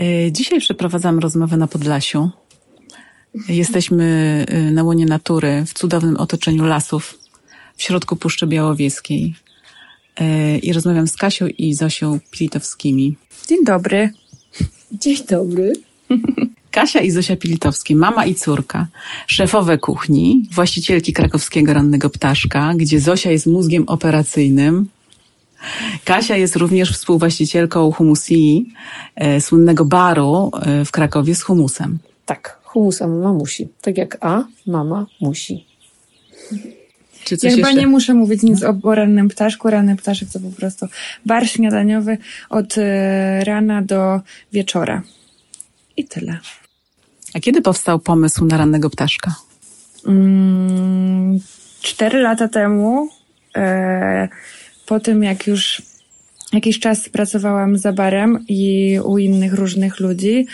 E, dzisiaj przeprowadzam rozmowę na Podlasiu. Jesteśmy e, na łonie natury, w cudownym otoczeniu lasów, w środku Puszczy Białowieskiej. E, I rozmawiam z Kasią i Zosią Pilitowskimi. Dzień dobry. Dzień dobry. Kasia i Zosia Pilitowskie, mama i córka, szefowe kuchni, właścicielki krakowskiego rannego ptaszka, gdzie Zosia jest mózgiem operacyjnym. Kasia jest również współwłaścicielką Humusii, e, słynnego baru e, w Krakowie z humusem. Tak, humusa mama musi. Tak jak A, mama musi. Czy coś ja jeszcze? chyba nie muszę mówić nic o rannym ptaszku. Ranny ptaszek to po prostu bar śniadaniowy od e, rana do wieczora. I tyle. A kiedy powstał pomysł na rannego ptaszka? Mm, cztery lata temu, e, po tym jak już jakiś czas pracowałam za barem i u innych różnych ludzi,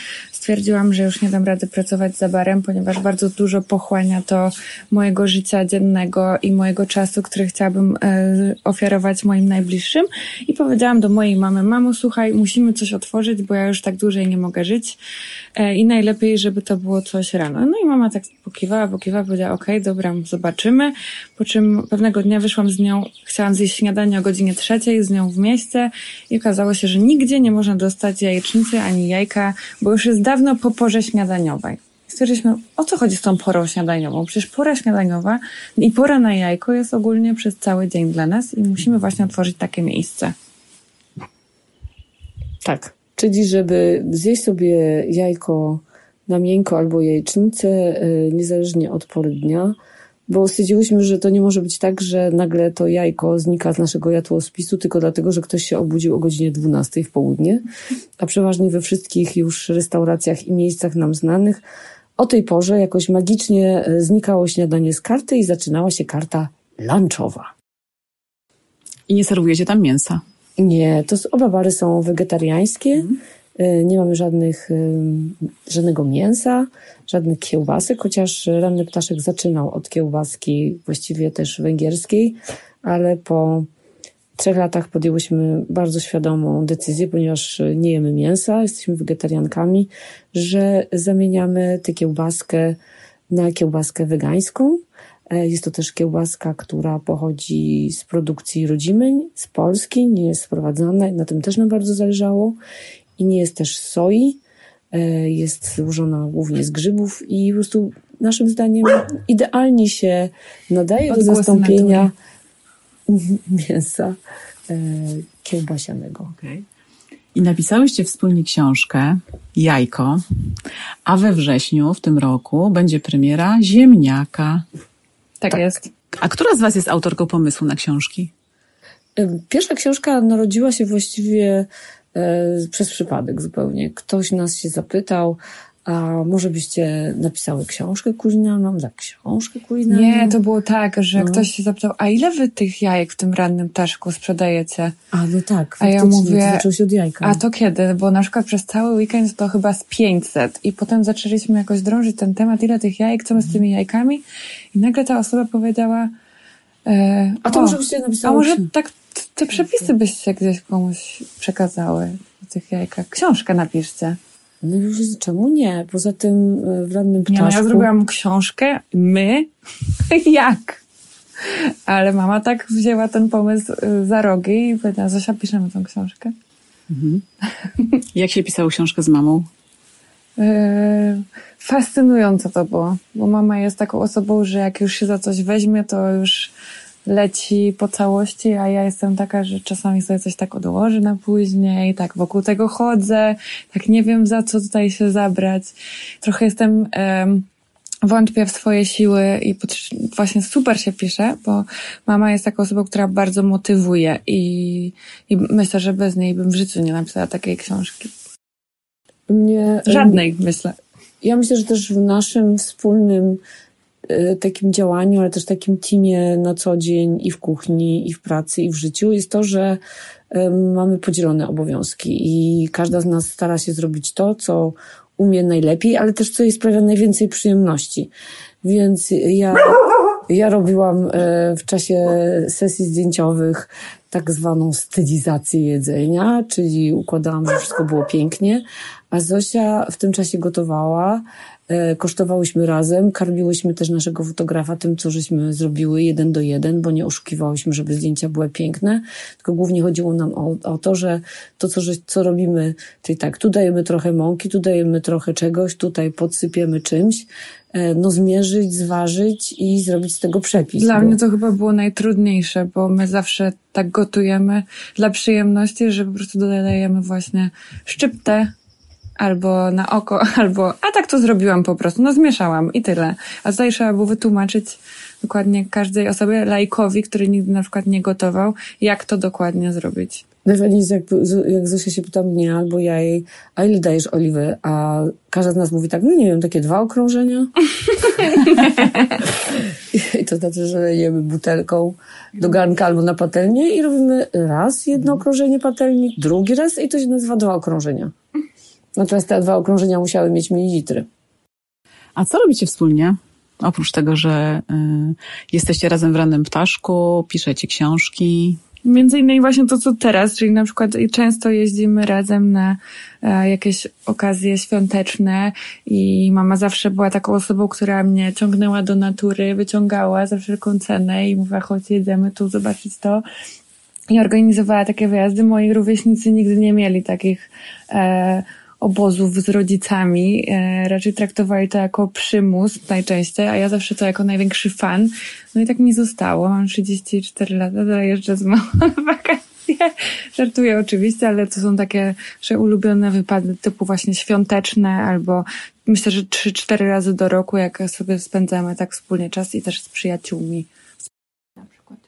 stwierdziłam, że już nie dam rady pracować za barem, ponieważ bardzo dużo pochłania to mojego życia dziennego i mojego czasu, który chciałabym e, ofiarować moim najbliższym. I powiedziałam do mojej mamy, mamo, słuchaj, musimy coś otworzyć, bo ja już tak dłużej nie mogę żyć e, i najlepiej, żeby to było coś rano. No i mama tak pokiwała, pokiwała, powiedziała, okej, okay, dobra, zobaczymy. Po czym pewnego dnia wyszłam z nią, chciałam zjeść śniadanie o godzinie trzeciej z nią w mieście i okazało się, że nigdzie nie można dostać jajecznicy ani jajka, bo już jest dawno po porze śniadaniowej. Stwierdziliśmy, o co chodzi z tą porą śniadaniową? Przecież pora śniadaniowa i pora na jajko jest ogólnie przez cały dzień dla nas i musimy właśnie otworzyć takie miejsce. Tak, czyli żeby zjeść sobie jajko na miękko albo jajecznicę, y, niezależnie od pory dnia, bo stwierdziłyśmy, że to nie może być tak, że nagle to jajko znika z naszego jadłospisu tylko dlatego, że ktoś się obudził o godzinie 12 w południe, a przeważnie we wszystkich już restauracjach i miejscach nam znanych o tej porze jakoś magicznie e, znikało śniadanie z karty i zaczynała się karta lunchowa. I nie serwujecie tam mięsa? Nie, to oba bary są wegetariańskie. Mm. E, nie mamy żadnych, e, żadnego mięsa, żadnych kiełbasek, chociaż ranny ptaszek zaczynał od kiełbaski, właściwie też węgierskiej, ale po trzech latach podjęłyśmy bardzo świadomą decyzję, ponieważ nie jemy mięsa, jesteśmy wegetariankami, że zamieniamy tę kiełbaskę na kiełbaskę wegańską. E, jest to też kiełbaska, która pochodzi z produkcji rodzimej, z Polski, nie jest sprowadzana, na tym też nam bardzo zależało i nie jest też soi, e, jest złożona głównie z grzybów i po prostu naszym zdaniem idealnie się nadaje do zastąpienia mięsa e, kiełbasianego. Okay. I napisałyście wspólnie książkę Jajko, a we wrześniu w tym roku będzie premiera Ziemniaka. Tak, tak jest. A która z Was jest autorką pomysłu na książki? Pierwsza książka narodziła się właściwie E, przez przypadek zupełnie. Ktoś nas się zapytał, a może byście napisały książkę kulinarną za książkę kulinarną? Nie, to było tak, że no. ktoś się zapytał, a ile wy tych jajek w tym rannym ptaszku sprzedajecie? A no tak, a ja mówię, zaczął się od jajka. A to kiedy? Bo na przykład przez cały weekend to chyba z 500 i potem zaczęliśmy jakoś drążyć ten temat, ile tych jajek, co my z tymi jajkami i nagle ta osoba powiedziała, e, a to o, może byście napisały? A może tak te przepisy byście gdzieś komuś przekazały o tych jajkach. Książkę napiszcie. No już czemu nie? Poza tym e, w rannym ptaszku... Nie, no ja zrobiłam książkę, my, jak? Ale mama tak wzięła ten pomysł e, za rogi i powiedziała, Zosia, piszemy tą książkę. Mhm. Jak się pisało książkę z mamą? Yy, fascynujące to było, bo mama jest taką osobą, że jak już się za coś weźmie, to już leci po całości, a ja jestem taka, że czasami sobie coś tak odłożę na później, tak wokół tego chodzę, tak nie wiem za co tutaj się zabrać. Trochę jestem, um, wątpię w swoje siły i właśnie super się pisze, bo mama jest taką osobą, która bardzo motywuje i, i myślę, że bez niej bym w życiu nie napisała takiej książki. Mnie, Żadnej, myślę. Ja myślę, że też w naszym wspólnym takim działaniu, ale też takim teamie na co dzień i w kuchni, i w pracy, i w życiu jest to, że mamy podzielone obowiązki i każda z nas stara się zrobić to, co umie najlepiej, ale też co jej sprawia najwięcej przyjemności. Więc ja, ja robiłam e, w czasie sesji zdjęciowych tak zwaną stylizację jedzenia, czyli układałam, żeby wszystko było pięknie, a Zosia w tym czasie gotowała, e, kosztowałyśmy razem, karmiłyśmy też naszego fotografa tym, co żeśmy zrobiły jeden do jeden, bo nie oszukiwałyśmy, żeby zdjęcia były piękne, tylko głównie chodziło nam o, o to, że to, co, że, co robimy, czyli tak, tu dajemy trochę mąki, tu dajemy trochę czegoś, tutaj podsypiemy czymś, e, no zmierzyć, zważyć i zrobić z tego przepis. Dla bo- mnie to chyba było najtrudniejsze, bo my zawsze tak gotujemy dla przyjemności, że po prostu dodajemy właśnie szczyptę albo na oko, albo a tak to zrobiłam po prostu, no zmieszałam i tyle. A tutaj trzeba było wytłumaczyć dokładnie każdej osobie, lajkowi, który nigdy na przykład nie gotował, jak to dokładnie zrobić. Najfajniejsze, jak, jak Zosia się pyta mnie albo ja jej, a ile dajesz oliwy? A każda z nas mówi tak, no nie wiem, takie dwa okrążenia. I to znaczy, że jemy butelką do garnka albo na patelnię i robimy raz jedno okrążenie patelni, drugi raz i to się nazywa dwa okrążenia. Natomiast te dwa okrążenia musiały mieć mililitry. A co robicie wspólnie? Oprócz tego, że y, jesteście razem w rannym ptaszku, piszecie książki. Między innymi właśnie to, co teraz, czyli na przykład często jeździmy razem na e, jakieś okazje świąteczne i mama zawsze była taką osobą, która mnie ciągnęła do natury, wyciągała za wszelką cenę i mówiła, chodź jedziemy tu zobaczyć to. I organizowała takie wyjazdy. Moi rówieśnicy nigdy nie mieli takich e, obozów z rodzicami. E, raczej traktowali to jako przymus najczęściej, a ja zawsze to jako największy fan. No i tak mi zostało. Mam 34 lata, dojeżdżę z mamą na wakacje. Żartuję oczywiście, ale to są takie że ulubione wypady typu właśnie świąteczne albo myślę, że 3-4 razy do roku, jak sobie spędzamy tak wspólnie czas i też z przyjaciółmi. Na przykład.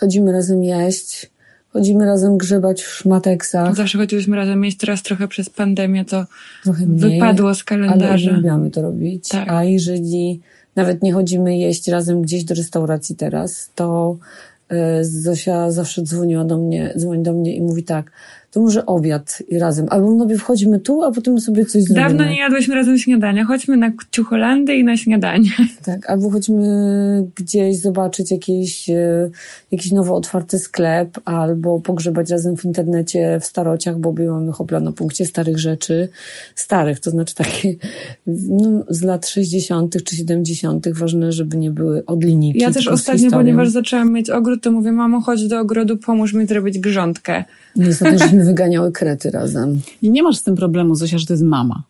Chodzimy razem jeść, chodzimy razem grzebać w szmateksach. Zawsze chodziliśmy razem jeść, teraz trochę przez pandemię to Trochę mniej. wypadło z Ale kalendarza. uwielbiamy to robić. Tak. A jeżeli nawet nie chodzimy jeść razem gdzieś do restauracji teraz, to e, Zosia zawsze dzwoniła do mnie, dzwoni do mnie i mówi tak, to może obiad i razem. Albo no wchodzimy tu, a potem sobie coś zrobimy. Dawno nie jadłyśmy razem śniadania. Chodźmy na Ciucholandę i na śniadanie. Tak, albo chodźmy gdzieś zobaczyć jakiś, e, jakiś nowo otwarty sklep, albo pogrzebać razem w internecie w starociach, bo mamy hopla na punkcie starych rzeczy. Starych, to znaczy takie no, z lat 60. czy 70. Ważne, żeby nie były od linijki. Ja też ostatnio, ponieważ zaczęłam mieć ogród, to mówię, mamo, chodź do ogrodu, pomóż mi zrobić grządkę. Żeśmy wyganiały krety razem. I nie masz z tym problemu, Zosia, że to jest mama.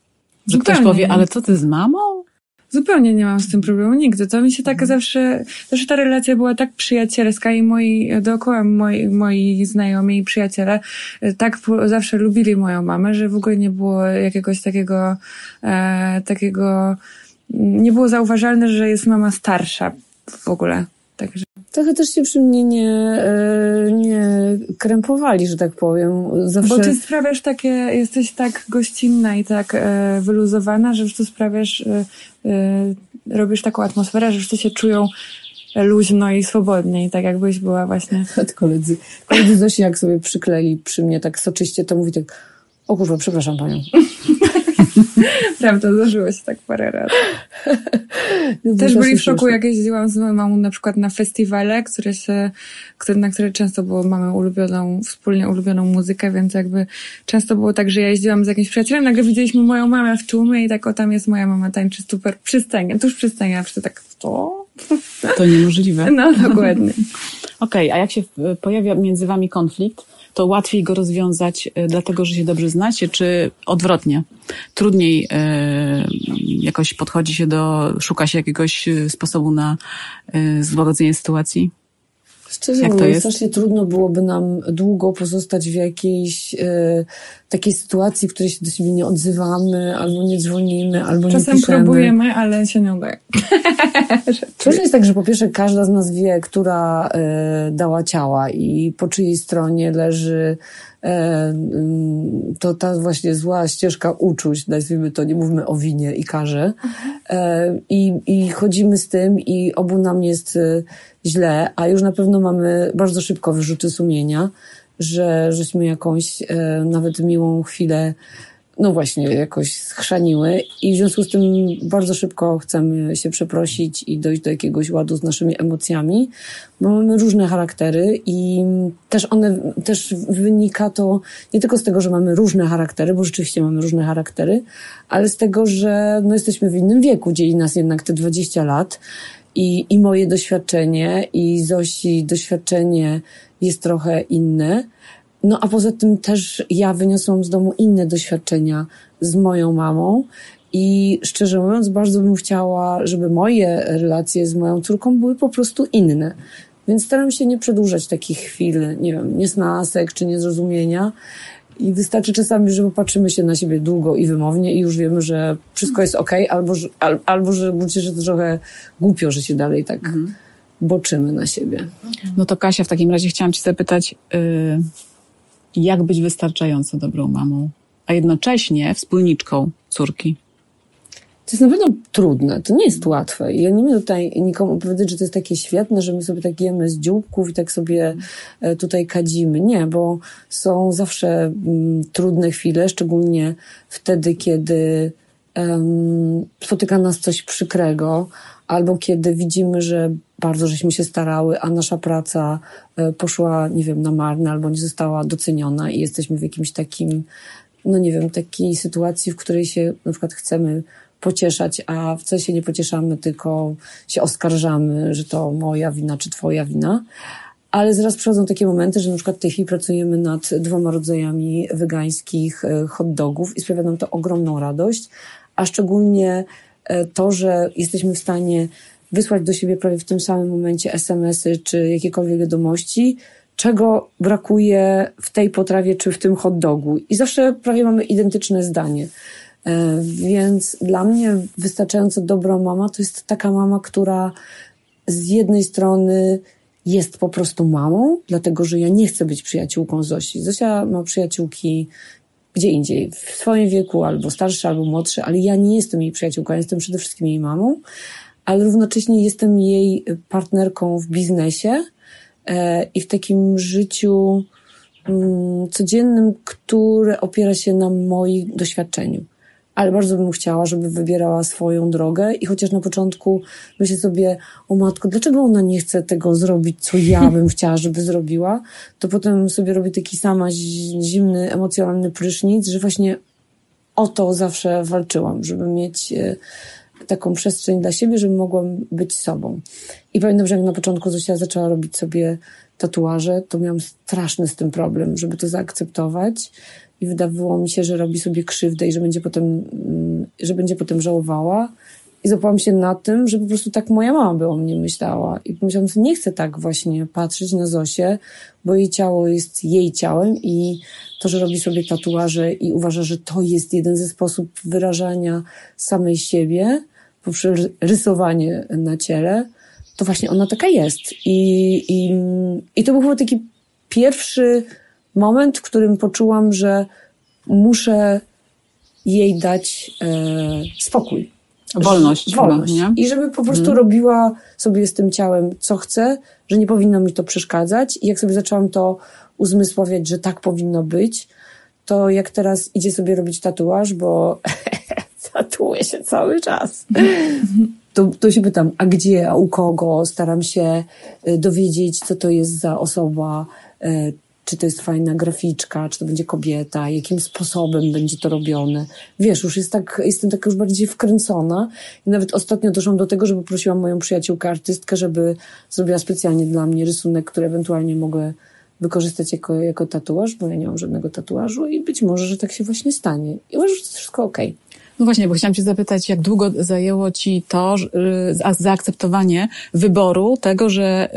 Że ktoś Zupełnie powie, nie. ale co ty z mamą? Zupełnie nie mam z tym problemu nigdy. To mi się tak zawsze, zawsze ta relacja była tak przyjacielska i moi, dookoła moi, moi znajomi i przyjaciele e, tak zawsze lubili moją mamę, że w ogóle nie było jakiegoś takiego, e, takiego, nie było zauważalne, że jest mama starsza w ogóle. Także Trochę też się przy mnie nie, e, nie krępowali, że tak powiem. Zawsze... Bo ty sprawiasz takie, jesteś tak gościnna i tak e, wyluzowana, że już tu sprawiasz, e, e, robisz taką atmosferę, że wszyscy się czują luźno i swobodnie i tak jakbyś była właśnie... koledzy, koledzy Zosi jak sobie przykleli przy mnie tak soczyście, to mówi tak, o kurwa, przepraszam panią. Prawda, zdarzyło się tak parę razy. Też byli w szoku, jak jeździłam z moją mamą na przykład na festiwale, które się, które, na które często było, mamy ulubioną, wspólnie ulubioną muzykę, więc jakby często było tak, że ja jeździłam z jakimś przyjacielem, nagle widzieliśmy moją mamę w tłumie i tak, o tam jest moja mama, tańczy super przy scenie, tuż przy scenie, a wszyscy tak, co? To niemożliwe. No, dokładnie. Okej, a jak się y, pojawia między wami konflikt, to łatwiej go rozwiązać y, dlatego, że się dobrze znacie, czy odwrotnie? Trudniej y, jakoś podchodzi się do, szuka się jakiegoś y, sposobu na złagodzenie sytuacji? Szczerze Jak mówiąc, strasznie trudno byłoby nam długo pozostać w jakiejś e, takiej sytuacji, w której się do siebie nie odzywamy, albo nie dzwonimy, albo Czasem nie piszemy. próbujemy, ale się nie udaje. Czasem jest tak, że po pierwsze każda z nas wie, która e, dała ciała i po czyjej stronie leży to ta właśnie zła ścieżka uczuć, nazwijmy to, nie mówmy o winie i karze. E, i, I chodzimy z tym i obu nam jest e, źle, a już na pewno mamy bardzo szybko wyrzuty sumienia, że żeśmy jakąś e, nawet miłą chwilę no właśnie, jakoś schrzaniły i w związku z tym bardzo szybko chcemy się przeprosić i dojść do jakiegoś ładu z naszymi emocjami, bo mamy różne charaktery i też one, też wynika to nie tylko z tego, że mamy różne charaktery, bo rzeczywiście mamy różne charaktery, ale z tego, że no jesteśmy w innym wieku, dzieli nas jednak te 20 lat i, i moje doświadczenie i Zosi doświadczenie jest trochę inne. No a poza tym też ja wyniosłam z domu inne doświadczenia z moją mamą i szczerze mówiąc bardzo bym chciała, żeby moje relacje z moją córką były po prostu inne. Więc staram się nie przedłużać takich chwil, nie wiem, niesnasek czy niezrozumienia. I wystarczy czasami, że popatrzymy się na siebie długo i wymownie i już wiemy, że wszystko jest ok, albo, że, al, albo że będzie że to trochę głupio, że się dalej tak mhm. boczymy na siebie. No to Kasia, w takim razie chciałam cię zapytać, yy, jak być wystarczająco dobrą mamą, a jednocześnie wspólniczką córki? To jest na pewno trudne, to nie jest łatwe. Ja nie będę tutaj nikomu opowiadać, że to jest takie świetne, że my sobie tak jemy z dzióbków i tak sobie e, tutaj kadzimy. Nie, bo są zawsze mm, trudne chwile, szczególnie wtedy, kiedy um, spotyka nas coś przykrego, albo kiedy widzimy, że bardzo żeśmy się starały, a nasza praca e, poszła, nie wiem, na marne, albo nie została doceniona i jesteśmy w jakimś takim, no nie wiem, takiej sytuacji, w której się na przykład chcemy pocieszać, a wcale się nie pocieszamy, tylko się oskarżamy, że to moja wina czy twoja wina. Ale zaraz przychodzą takie momenty, że na przykład w tej chwili pracujemy nad dwoma rodzajami wegańskich e, hot dogów i sprawia nam to ogromną radość, a szczególnie to, że jesteśmy w stanie wysłać do siebie prawie w tym samym momencie SMS-y czy jakiekolwiek wiadomości, czego brakuje w tej potrawie czy w tym hot dogu. I zawsze prawie mamy identyczne zdanie. E, więc dla mnie wystarczająco dobra mama to jest taka mama, która z jednej strony jest po prostu mamą, dlatego że ja nie chcę być przyjaciółką Zosi. Zosia ma przyjaciółki gdzie indziej, w swoim wieku, albo starsze, albo młodsze, ale ja nie jestem jej przyjaciółką, ja jestem przede wszystkim jej mamą, ale równocześnie jestem jej partnerką w biznesie e, i w takim życiu mm, codziennym, które opiera się na moim doświadczeniu ale bardzo bym chciała, żeby wybierała swoją drogę i chociaż na początku myślę sobie, o matko, dlaczego ona nie chce tego zrobić, co ja bym chciała, żeby zrobiła, to potem sobie robię taki sama zimny, emocjonalny prysznic, że właśnie o to zawsze walczyłam, żeby mieć e, taką przestrzeń dla siebie, żeby mogłam być sobą. I pamiętam, że jak na początku Zosia zaczęła robić sobie tatuaże, to miałam straszny z tym problem, żeby to zaakceptować i wydawało mi się, że robi sobie krzywdę i że będzie potem, mm, że będzie potem żałowała. I złapałam się na tym, że po prostu tak moja mama by o mnie myślała. I pomyślałam, że nie chcę tak właśnie patrzeć na Zosię, bo jej ciało jest jej ciałem i to, że robi sobie tatuaże i uważa, że to jest jeden ze sposobów wyrażania samej siebie poprzez rysowanie na ciele, to właśnie ona taka jest. I, i, i to był chyba taki pierwszy moment, w którym poczułam, że muszę jej dać e, spokój. Wolność. Wolność. Chyba, I żeby po prostu hmm. robiła sobie z tym ciałem, co chce, że nie powinno mi to przeszkadzać. I jak sobie zaczęłam to uzmysławiać, że tak powinno być, to jak teraz idzie sobie robić tatuaż, bo tatuuje się cały czas. To, to się pytam, a gdzie, a u kogo? Staram się e, dowiedzieć, co to jest za osoba, e, czy to jest fajna graficzka, czy to będzie kobieta, jakim sposobem będzie to robione. Wiesz, już jest tak, jestem tak już bardziej wkręcona i nawet ostatnio doszłam do tego, żeby prosiłam moją przyjaciółkę artystkę, żeby zrobiła specjalnie dla mnie rysunek, który ewentualnie mogę wykorzystać jako, jako tatuaż, bo ja nie mam żadnego tatuażu i być może, że tak się właśnie stanie. I uważam, że to wszystko okej. Okay. No właśnie, bo chciałam Cię zapytać, jak długo zajęło Ci to y, zaakceptowanie wyboru tego, że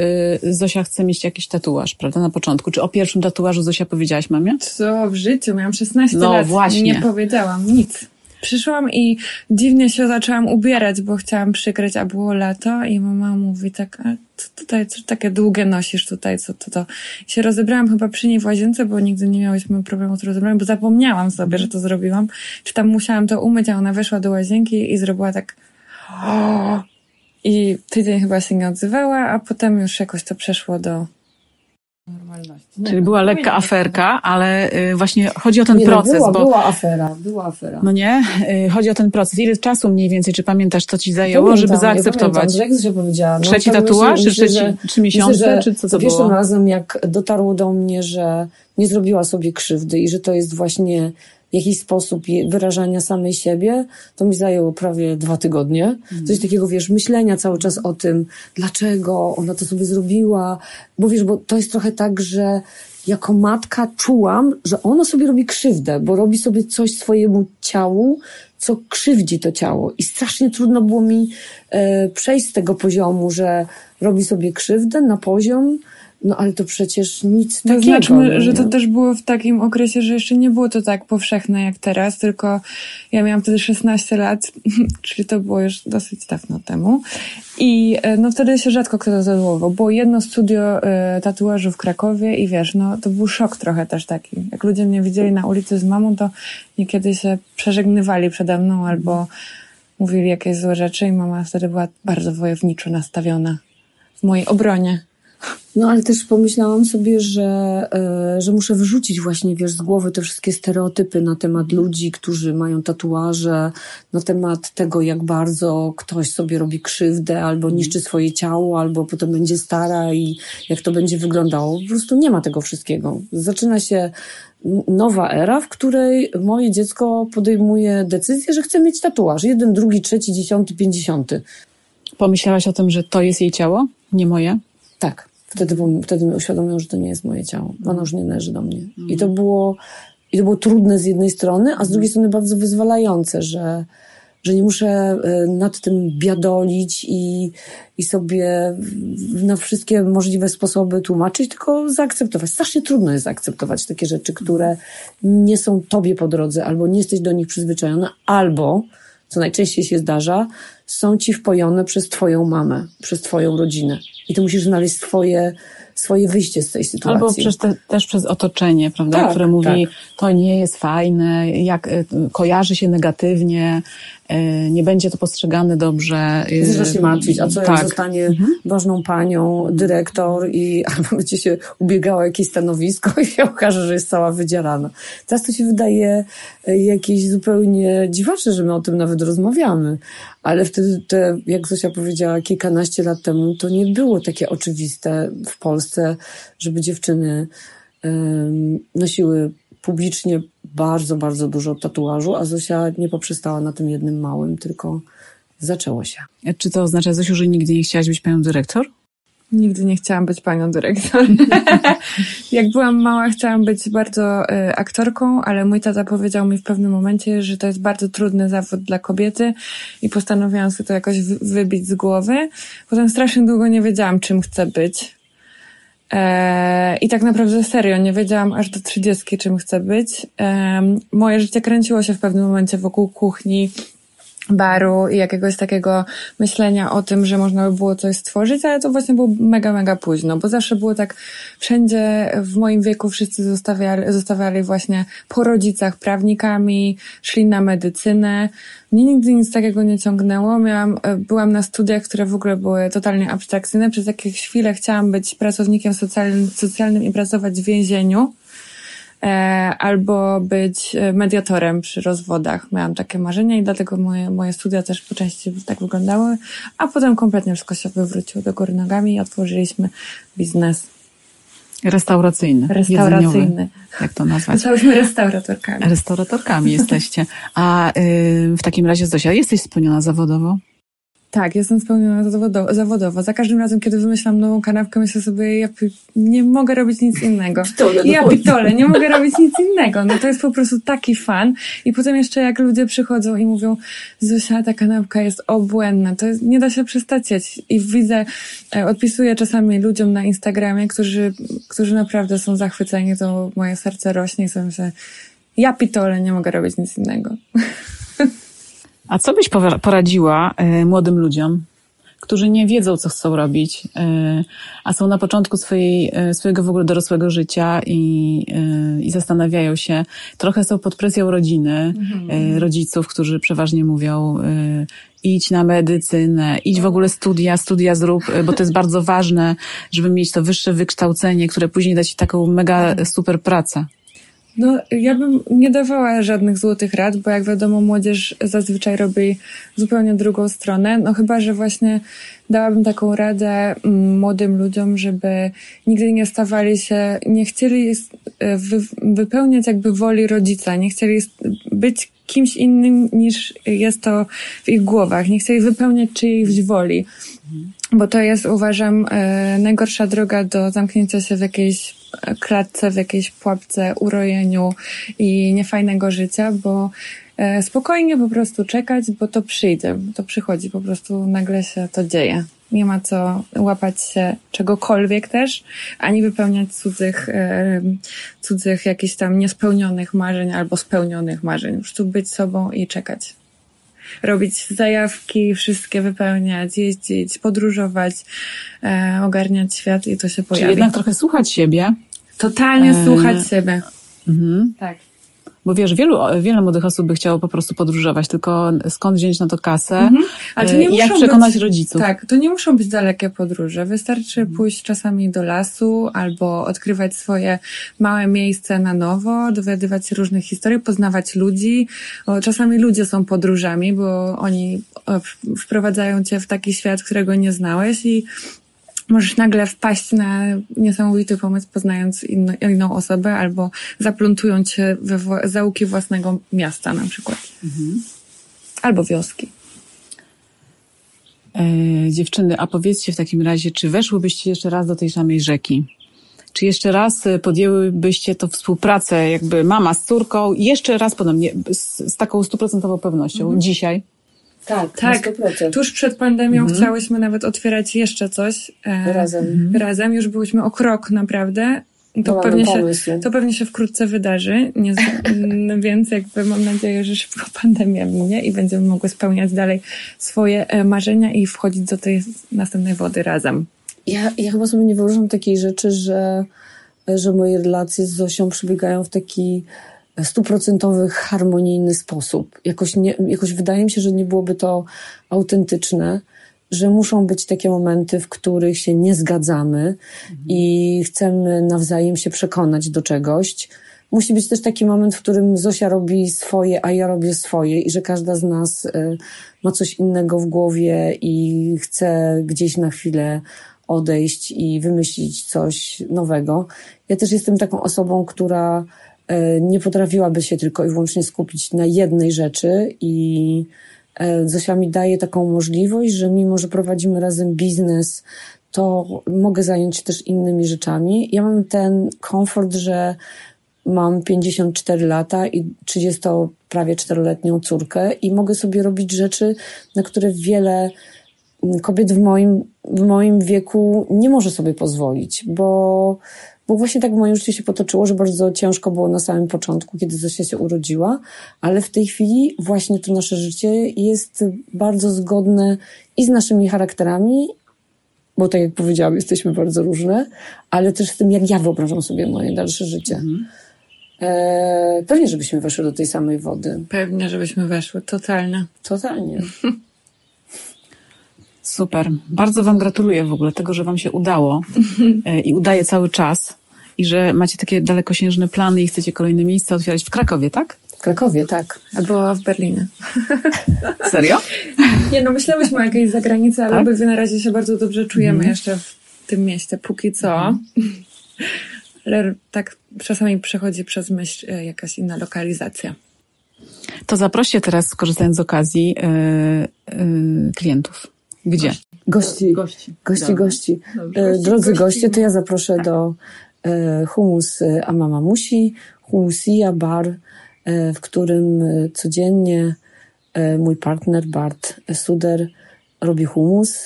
y, Zosia chce mieć jakiś tatuaż, prawda, na początku? Czy o pierwszym tatuażu Zosia powiedziałaś mamie? Co w życiu? Miałam 16 no, lat. Właśnie. Nie powiedziałam nic. Przyszłam i dziwnie się zaczęłam ubierać, bo chciałam przykryć, a było lato i mama mówi tak, a co tutaj, co takie długie nosisz tutaj, co to, to. I się rozebrałam chyba przy niej w łazience, bo nigdy nie miałyśmy problemu z rozebraniem, bo zapomniałam sobie, że to zrobiłam. Czy tam musiałam to umyć, a ona weszła do łazienki i zrobiła tak i tydzień chyba się nie odzywała, a potem już jakoś to przeszło do Normalności. Czyli była lekka aferka, ale y, właśnie chodzi o ten Nie, no, proces, była, bo była afera, była afera. no nie, y, chodzi o ten proces. Ile czasu mniej więcej, czy pamiętasz, co ci zajęło, Pamiętam, żeby zaakceptować? Ja pamiętam, że powiedziała. No, Trzeci tatuaż, myślę, czy że- trzy miesiące, myślę, że czy co to za pierwszym było? razem, jak dotarło do mnie, że nie zrobiła sobie krzywdy i że to jest właśnie jakiś sposób wyrażania samej siebie, to mi zajęło prawie dwa tygodnie. Mhm. Coś takiego, wiesz, myślenia cały czas o tym, dlaczego ona to sobie zrobiła. Bo wiesz, bo to jest trochę tak, że jako matka czułam, że ona sobie robi krzywdę, bo robi sobie coś swojemu ciału, co krzywdzi to ciało. I strasznie trudno było mi e, przejść z tego poziomu, że robi sobie krzywdę na poziom, no ale to przecież nic No takiego. znaczmy, no że to też było w takim okresie, że jeszcze nie było to tak powszechne jak teraz, tylko ja miałam wtedy 16 lat, czyli to było już dosyć dawno temu. I e, no wtedy się rzadko kto tatuował. Było jedno studio e, tatuażu w Krakowie i wiesz, no to był szok trochę też taki. Jak ludzie mnie widzieli na ulicy z mamą, to niekiedy się przeżegnywali przede mną albo mówili jakieś złe rzeczy i mama wtedy była bardzo wojowniczo nastawiona w mojej obronie. No ale też pomyślałam sobie, że, e, że muszę wyrzucić właśnie, wiesz, z głowy te wszystkie stereotypy na temat ludzi, którzy mają tatuaże, na temat tego, jak bardzo ktoś sobie robi krzywdę, albo niszczy swoje ciało, albo potem będzie stara i jak to będzie wyglądało. Po prostu nie ma tego wszystkiego. Zaczyna się nowa era, w której moje dziecko podejmuje decyzję, że chce mieć tatuaż. Jeden, drugi, trzeci, dziesiąty, pięćdziesiąty. Pomyślałaś o tym, że to jest jej ciało, nie moje? Tak. Wtedy, wtedy mi uświadomiło, że to nie jest moje ciało. Ono już nie należy do mnie. I to było, i to było trudne z jednej strony, a z drugiej strony bardzo wyzwalające, że, że nie muszę y, nad tym biadolić i, i sobie na wszystkie możliwe sposoby tłumaczyć, tylko zaakceptować. Strasznie trudno jest zaakceptować takie rzeczy, które nie są tobie po drodze, albo nie jesteś do nich przyzwyczajona, albo, co najczęściej się zdarza, są ci wpojone przez twoją mamę, przez twoją rodzinę. I ty musisz znaleźć swoje, swoje wyjście z tej sytuacji. Albo przez te, też przez otoczenie, prawda, Tak, które mówi, tak. to nie jest fajne, jak y, kojarzy się negatywnie, nie będzie to postrzegane dobrze. y, Zaczynasz się martwić, a co jak tak. zostanie ważną panią, dyrektor i albo będzie się ubiegała jakieś stanowisko i się okaże, że jest cała wydzierana. Teraz to się wydaje e, jakieś zupełnie dziwaczne, że my o tym nawet rozmawiamy. Ale wtedy, te, jak Zosia powiedziała kilkanaście lat temu, to nie było takie oczywiste w Polsce, żeby dziewczyny em, nosiły publicznie bardzo, bardzo dużo tatuażu, a Zosia nie poprzestała na tym jednym małym, tylko zaczęło się. Czy to oznacza, Zosiu, że nigdy nie chciałaś być panią dyrektor? Nigdy nie chciałam być panią dyrektor. Jak byłam mała, chciałam być bardzo y, aktorką, ale mój tata powiedział mi w pewnym momencie, że to jest bardzo trudny zawód dla kobiety i postanowiłam sobie to jakoś wy- wybić z głowy. Potem strasznie długo nie wiedziałam, czym chcę być. E, I tak naprawdę serio, nie wiedziałam aż do trzydziestki, czym chcę być. Em, moje życie kręciło się w pewnym momencie wokół kuchni, baru i jakiegoś takiego myślenia o tym, że można by było coś stworzyć, ale to właśnie było mega, mega późno, bo zawsze było tak, wszędzie w moim wieku wszyscy zostawiali, zostawiali właśnie po rodzicach prawnikami, szli na medycynę. Mnie nigdy nic takiego nie ciągnęło. Miałam, e, byłam na studiach, które w ogóle były totalnie abstrakcyjne. Przez jakieś chwile chciałam być pracownikiem socjalnym, socjalnym i pracować w więzieniu albo być e, mediatorem przy rozwodach. Miałam takie marzenia i dlatego moje, moje studia też po części tak wyglądały, a potem kompletnie wszystko się wywróciło do góry nogami i otworzyliśmy biznes Restauracyjny. restauracyjny. jedzeniowy. Jak to nazwać? Zostałyśmy restauratorkami. Restauratorkami jesteście. A y, w takim razie, Zosia, jesteś spełniona zawodowo? Tak, jestem spełniona zawodowo, zawodowo. Za każdym razem, kiedy wymyślam nową kanapkę, myślę sobie, ja nie mogę robić nic innego. Pitole, ja dokładnie. pitole, nie mogę robić nic innego. No to jest po prostu taki fan. I potem jeszcze jak ludzie przychodzą i mówią, Zosia, ta kanapka jest obłędna, to jest, nie da się przestać jeść. I widzę, e, odpisuję czasami ludziom na Instagramie, którzy, którzy naprawdę są zachwyceni, to moje serce rośnie i sobie myślę, ja pitole, nie mogę robić nic innego. A co byś poradziła y, młodym ludziom, którzy nie wiedzą, co chcą robić, e, a są na początku swojej, e, swojego w ogóle dorosłego życia i, e, i zastanawiają się, trochę są pod presją rodziny, mhm. rodziców, którzy przeważnie mówią, idź na medycynę, idź w ogóle studia, studia zrób, bo to jest bardzo ważne, żeby mieć to wyższe wykształcenie, które później da ci taką mega super pracę. No, ja bym nie dawała żadnych złotych rad, bo jak wiadomo, młodzież zazwyczaj robi zupełnie drugą stronę. No chyba, że właśnie dałabym taką radę mm, młodym ludziom, żeby nigdy nie stawali się, nie chcieli e, wypełniać jakby woli rodzica, nie chcieli być kimś innym niż jest to w ich głowach, nie chcieli wypełniać czyjejś woli. Bo to jest, uważam, e, najgorsza droga do zamknięcia się w jakiejś klatce, w jakiejś pułapce, urojeniu i niefajnego życia, bo e, spokojnie po prostu czekać, bo to przyjdzie, to przychodzi, po prostu nagle się to dzieje. Nie ma co łapać się czegokolwiek też, ani wypełniać cudzych, e, cudzych jakichś tam niespełnionych marzeń albo spełnionych marzeń. Po prostu być sobą i czekać robić zajawki, wszystkie wypełniać, jeździć, podróżować, e, ogarniać świat i to się pojawi. Czyli jednak trochę słuchać siebie. Totalnie e... słuchać siebie. Mhm. Tak. Bo wiesz, wielu, wiele młodych osób by chciało po prostu podróżować, tylko skąd wziąć na to kasę mhm. Ale to nie i jak przekonać być, rodziców. Tak, to nie muszą być dalekie podróże. Wystarczy mhm. pójść czasami do lasu albo odkrywać swoje małe miejsce na nowo, dowiadywać się różnych historii, poznawać ludzi. Czasami ludzie są podróżami, bo oni wprowadzają cię w taki świat, którego nie znałeś i możesz nagle wpaść na niesamowity pomysł, poznając inno, inną osobę albo zaplątując się we wła- zaułki własnego miasta na przykład. Mhm. Albo wioski. E, dziewczyny, a powiedzcie w takim razie, czy weszłybyście jeszcze raz do tej samej rzeki? Czy jeszcze raz podjęłybyście to współpracę, jakby mama z córką, jeszcze raz podobnie, z, z taką stuprocentową pewnością, mhm. dzisiaj? Tak, tak. Tuż przed pandemią mhm. chciałyśmy nawet otwierać jeszcze coś. E, razem. Mhm. Razem. Już byłyśmy o krok naprawdę. To pewnie, się, to pewnie się wkrótce wydarzy, nie, więc jakby mam nadzieję, że szybko pandemia minie i będziemy mogły spełniać dalej swoje e, marzenia i wchodzić do tej następnej wody razem. Ja, ja chyba sobie nie wyobrażam takiej rzeczy, że, że moje relacje z Zosią przebiegają w taki stuprocentowy, harmonijny sposób. Jakoś, nie, jakoś wydaje mi się, że nie byłoby to autentyczne, że muszą być takie momenty, w których się nie zgadzamy mhm. i chcemy nawzajem się przekonać do czegoś. Musi być też taki moment, w którym Zosia robi swoje, a ja robię swoje i że każda z nas y, ma coś innego w głowie i chce gdzieś na chwilę odejść i wymyślić coś nowego. Ja też jestem taką osobą, która nie potrafiłaby się tylko i wyłącznie skupić na jednej rzeczy i e, Zosia mi daje taką możliwość, że mimo, że prowadzimy razem biznes, to mogę zająć się też innymi rzeczami. Ja mam ten komfort, że mam 54 lata i 30 prawie 4-letnią córkę i mogę sobie robić rzeczy, na które wiele kobiet w moim, w moim wieku nie może sobie pozwolić, bo bo właśnie tak w moim życiu się potoczyło, że bardzo ciężko było na samym początku, kiedy Zosia się urodziła, ale w tej chwili właśnie to nasze życie jest bardzo zgodne i z naszymi charakterami, bo tak jak powiedziałam, jesteśmy bardzo różne, ale też z tym, jak ja wyobrażam sobie moje dalsze życie. Mhm. E, pewnie, żebyśmy weszły do tej samej wody. Pewnie, żebyśmy weszły. Totalnie. Totalnie. Super. Bardzo Wam gratuluję w ogóle tego, że Wam się udało e, i udaje cały czas i że macie takie dalekosiężne plany i chcecie kolejne miejsca otwierać w Krakowie, tak? W Krakowie, tak. Albo w Berlinie. Serio? Nie, no myślałyśmy o jakiejś zagranicy, ale tak? na razie się bardzo dobrze czujemy mm. jeszcze w tym mieście, póki co. Mm. Ale tak czasami przechodzi przez myśl e, jakaś inna lokalizacja. To zaproście teraz, korzystając z okazji, yy, yy, klientów. Gdzie? Gości. Gości. Gości, gości. Dobrze. Drodzy goście, to ja zaproszę do E, humus e, Amama Musi, humusia bar, e, w którym codziennie mój partner Bart Suder robi humus.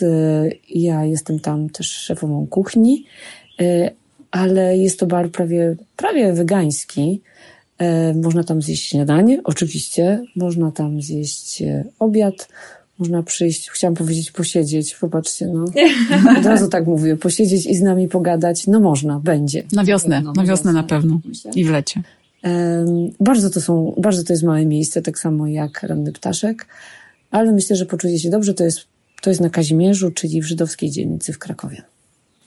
Ja jestem tam też szefową kuchni, ale jest to bar prawie, prawie wegański. Można tam zjeść śniadanie, oczywiście, można tam zjeść obiad, Można przyjść, chciałam powiedzieć posiedzieć, popatrzcie, no. Od razu tak mówię, posiedzieć i z nami pogadać, no można, będzie. Na wiosnę, No, na wiosnę na pewno. myślę. I w lecie. Em, Bardzo to są, bardzo to jest małe miejsce, tak samo jak Ranny Ptaszek, ale myślę, że poczujecie się dobrze, to jest, to jest na Kazimierzu, czyli w żydowskiej dzielnicy w Krakowie.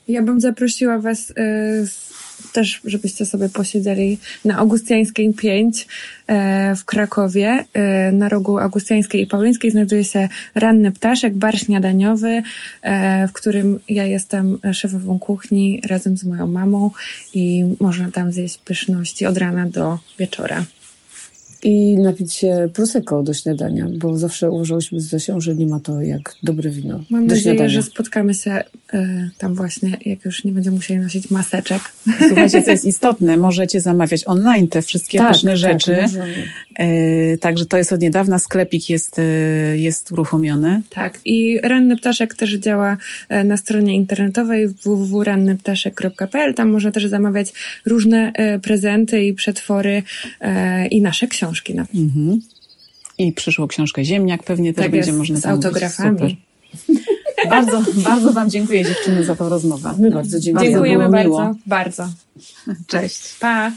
Ja bym zaprosiła Was y, s- też, żebyście sobie posiedzieli na Augustiańskiej 5 e, w Krakowie. E, na rogu Augustiańskiej i Paulińskiej znajduje się ranny ptaszek, bar śniadaniowy, e, w którym ja jestem szefową kuchni razem z moją mamą i można tam zjeść pyszności od rana do wieczora. I napić się prosecco do śniadania, bo zawsze uważałyśmy z Zosią, że nie ma to jak dobre wino Mam do nadzieję, śniadania. że spotkamy się e, tam właśnie, jak już nie będziemy musieli nosić maseczek. Słuchajcie, co jest istotne, możecie zamawiać online te wszystkie pyszne rzeczy. Tak, możemy. E, Także to jest od niedawna, sklepik jest, e, jest uruchomiony. Tak, i Ranny Ptaszek też działa e, na stronie internetowej www.rannyptaszek.pl. Tam można też zamawiać różne e, prezenty i przetwory e, i nasze książki. Na Mhm. I przyszło książkę Ziemniak, pewnie też Tak będzie jest, można z autografami. Super. Bardzo, bardzo Wam dziękuję dziewczyny za tą rozmowę. My bardzo dziękujemy. Dziękujemy miło. bardzo. Bardzo. Cześć. Pa!